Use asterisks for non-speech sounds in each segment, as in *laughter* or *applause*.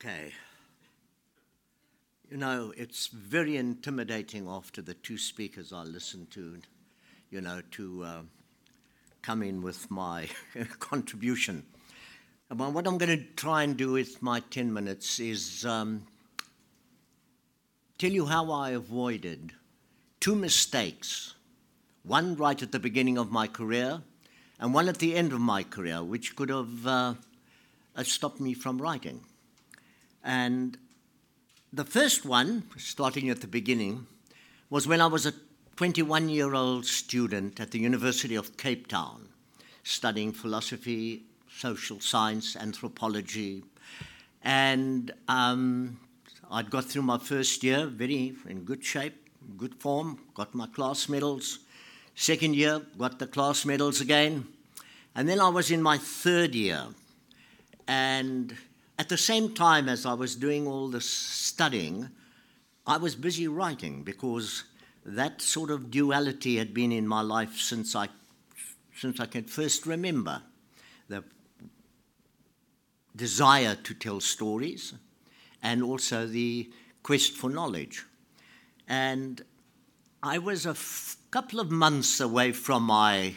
Okay. You know, it's very intimidating after the two speakers I listened to, you know, to uh, come in with my *laughs* contribution. But what I'm going to try and do with my 10 minutes is um, tell you how I avoided two mistakes one right at the beginning of my career and one at the end of my career, which could have uh, stopped me from writing. And the first one, starting at the beginning, was when I was a 21 year old student at the University of Cape Town, studying philosophy, social science, anthropology. And um, I'd got through my first year very in good shape, good form, got my class medals. Second year, got the class medals again. And then I was in my third year. And at the same time as I was doing all this studying, I was busy writing because that sort of duality had been in my life since I, since I can first remember. The desire to tell stories and also the quest for knowledge. And I was a f- couple of months away from my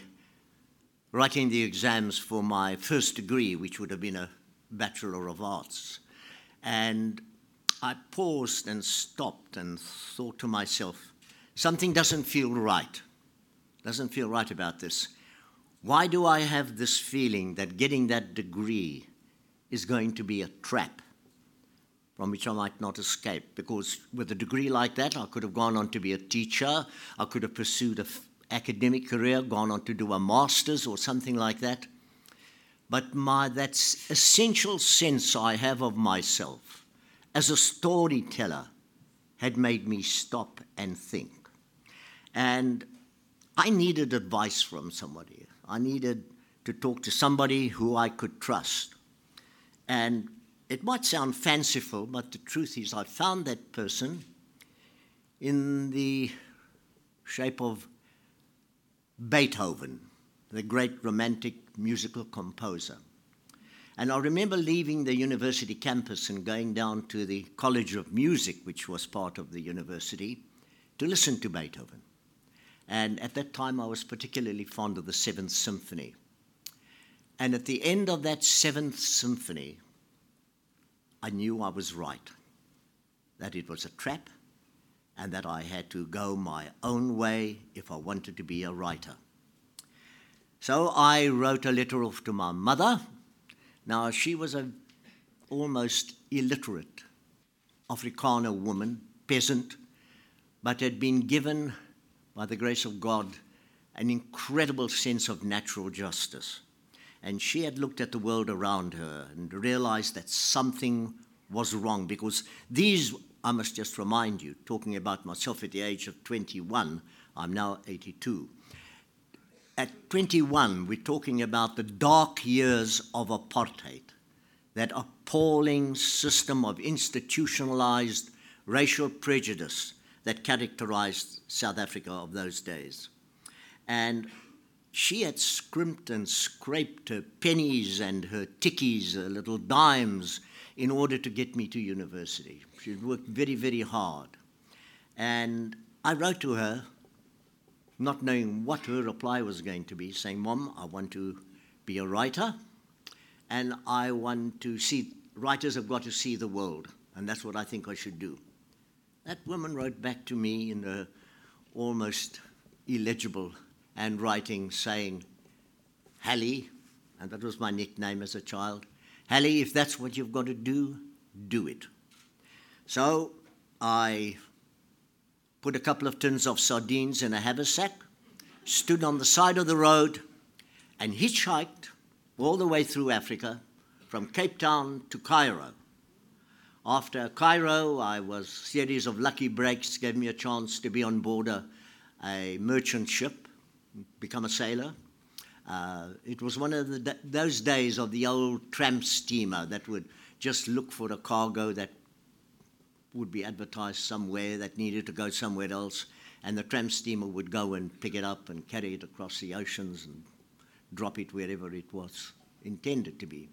writing the exams for my first degree, which would have been a Bachelor of Arts. And I paused and stopped and thought to myself, something doesn't feel right. Doesn't feel right about this. Why do I have this feeling that getting that degree is going to be a trap from which I might not escape? Because with a degree like that, I could have gone on to be a teacher, I could have pursued an f- academic career, gone on to do a master's or something like that but my that essential sense I have of myself as a storyteller had made me stop and think. And I needed advice from somebody. I needed to talk to somebody who I could trust. And it might sound fanciful, but the truth is, I found that person in the shape of Beethoven, the great romantic musical composer. And I remember leaving the university campus and going down to the College of Music, which was part of the university, to listen to Beethoven. And at that time, I was particularly fond of the Seventh Symphony. And at the end of that Seventh Symphony, I knew I was right, that it was a trap, and that I had to go my own way if I wanted to be a writer. So I wrote a letter off to my mother. Now, she was a almost illiterate Afrikaner woman, peasant, but had been given, by the grace of God, an incredible sense of natural justice. And she had looked at the world around her and realized that something was wrong because these, I must just remind you, talking about myself at the age of 21, I'm now 82 at 21, we're talking about the dark years of apartheid, that appalling system of institutionalized racial prejudice that characterized South Africa of those days. And she had scrimped and scraped her pennies and her tickies, her little dimes, in order to get me to university. She worked very, very hard. And I wrote to her not knowing what her reply was going to be, saying, Mom, I want to be a writer, and I want to see, writers have got to see the world, and that's what I think I should do. That woman wrote back to me in a almost illegible handwriting saying, Hally, and that was my nickname as a child, Hally, if that's what you've got to do, do it. So I put a couple of tins of sardines in a haversack, stood on the side of the road, and hitchhiked all the way through Africa from Cape Town to Cairo. After Cairo, I was a series of lucky breaks gave me a chance to be on board a, a merchant ship, become a sailor. Uh, it was one of the, those days of the old tramp steamer that would just look for a cargo that would be advertised somewhere that needed to go somewhere else, and the tramp steamer would go and pick it up and carry it across the oceans and drop it wherever it was intended to be.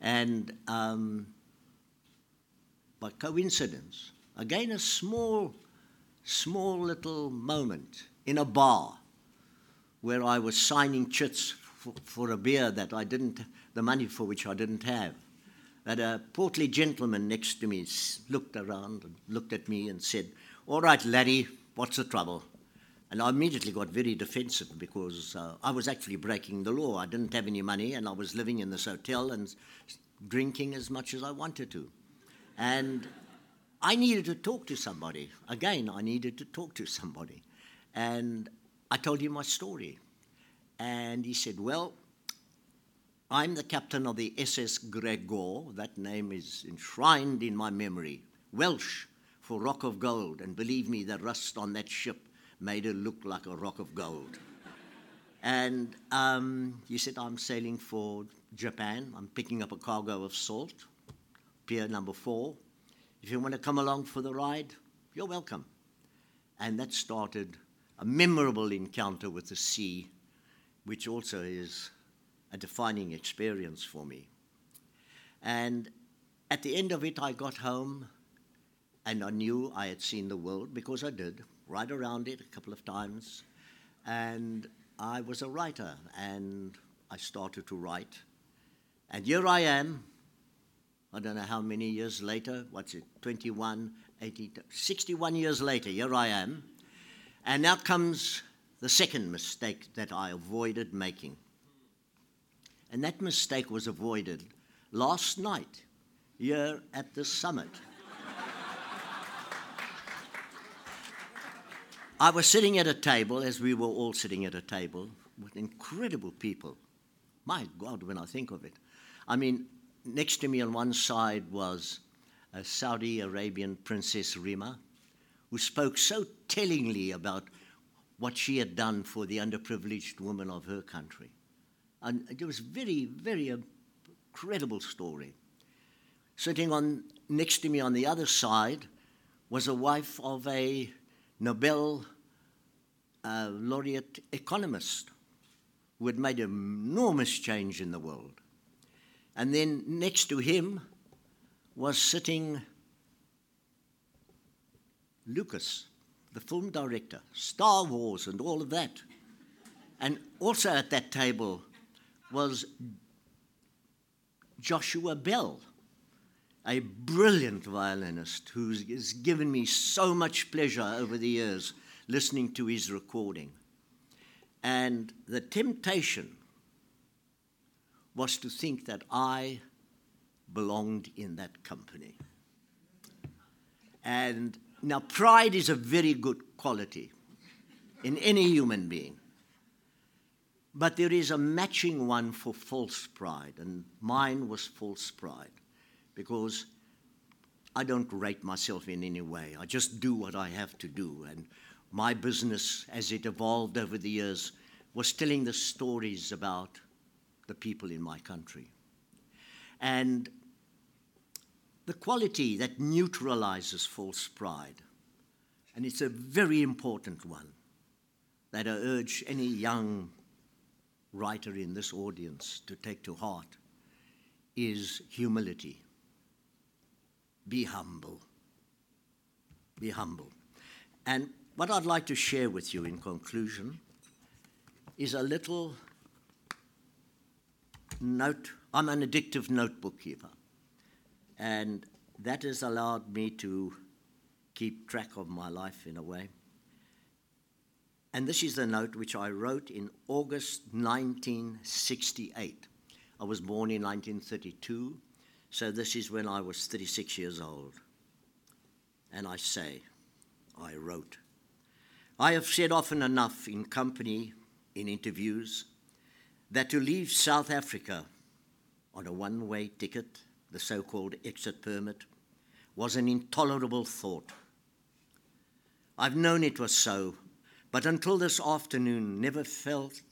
And um, by coincidence, again a small, small little moment in a bar where I was signing chits for, for a beer that I didn't, the money for which I didn't have. That a portly gentleman next to me looked around and looked at me and said, All right, laddie, what's the trouble? And I immediately got very defensive because uh, I was actually breaking the law. I didn't have any money and I was living in this hotel and drinking as much as I wanted to. And I needed to talk to somebody. Again, I needed to talk to somebody. And I told him my story. And he said, Well, I'm the captain of the SS Graigaur. That name is enshrined in my memory. Welsh for Rock of Gold. And believe me, the rust on that ship made it look like a rock of gold. and um, he said, I'm sailing for Japan. I'm picking up a cargo of salt, pier number four. If you want to come along for the ride, you're welcome. And that started a memorable encounter with the sea, which also is a defining experience for me. And at the end of it, I got home and I knew I had seen the world because I did right around it a couple of times. And I was a writer, and I started to write. And here I am, I don't know how many years later, what's it, 21, 80, 61 years later, here I am. And now comes the second mistake that I avoided making. And that mistake was avoided last night here at the summit. I was sitting at a table, as we were all sitting at a table, with incredible people. My God, when I think of it. I mean, next to me on one side was a Saudi Arabian Princess Rima, who spoke so tellingly about what she had done for the underprivileged women of her country. And it was very, very a credible story. Sitting on next to me on the other side was a wife of a Nobel uh, laureate economist who had made an enormous change in the world. And then next to him was sitting Lucas, the film director, Star Wars, and all of that. And also at that table was Joshua Bell, a brilliant violinist who has given me so much pleasure over the years listening to his recording. And the temptation was to think that I belonged in that company. And now, pride is a very good quality in any human being. But there is a matching one for false pride, and mine was false pride because I don't rate myself in any way. I just do what I have to do. And my business, as it evolved over the years, was telling the stories about the people in my country. And the quality that neutralizes false pride, and it's a very important one that I urge any young writer in this audience to take to heart, is humility. Be humble. Be humble. And what I'd like to share with you in conclusion is a little note. I'm an addictive notebook keeper, and that has allowed me to keep track of my life in a way. And this is the note which I wrote in August 1968. I was born in 1932, so this is when I was 36 years old. And I say, I wrote, I have said often enough in company, in interviews, that to leave South Africa on a one way ticket, the so called exit permit, was an intolerable thought. I've known it was so, but until this afternoon, never felt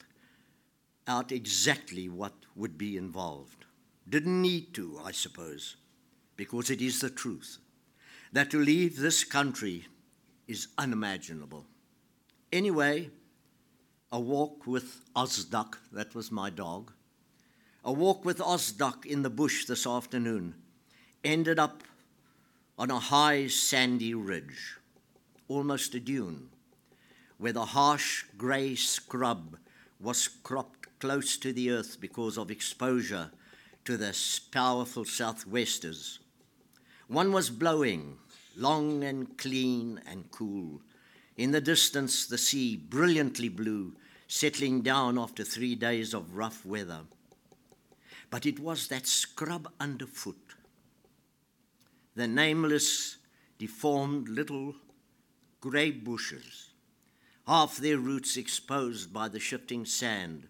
out exactly what would be involved. Didn't need to, I suppose, because it is the truth that to leave this country is unimaginable. Anyway, a walk with Osduck, that was my dog, a walk with Osduck in the bush this afternoon ended up on a high sandy ridge, almost a dune, where the harsh grey scrub was cropped close to the earth because of exposure to the powerful southwesters. One was blowing, long and clean and cool. In the distance, the sea, brilliantly blue, settling down after three days of rough weather. But it was that scrub underfoot, the nameless, deformed little grey bushes, half their roots exposed by the shifting sand.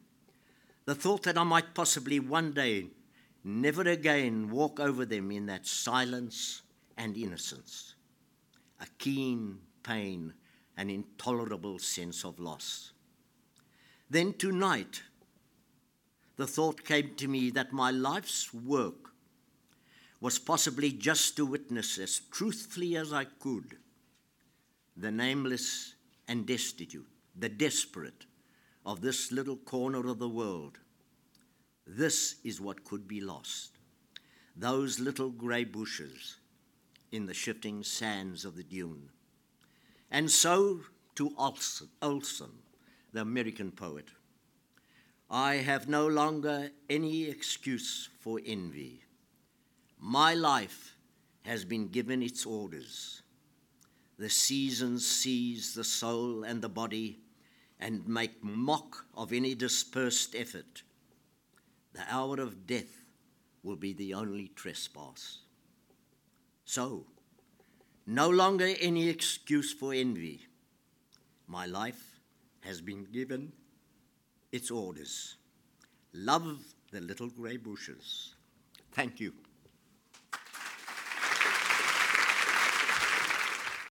The thought that I might possibly one day never again walk over them in that silence and innocence, a keen pain, an intolerable sense of loss. Then tonight, the thought came to me that my life's work was possibly just to witness as truthfully as I could the nameless and destitute, the desperate of this little corner of the world. This is what could be lost. Those little grey bushes in the shifting sands of the dune. And so to Olson, the American poet. I have no longer any excuse for envy. My life has been given its orders. The seasons seize the soul and the body and make mock of any dispersed effort. The hour of death will be the only trespass. So, no longer any excuse for envy. My life has been given its orders. Love the little grey bushes. Thank you.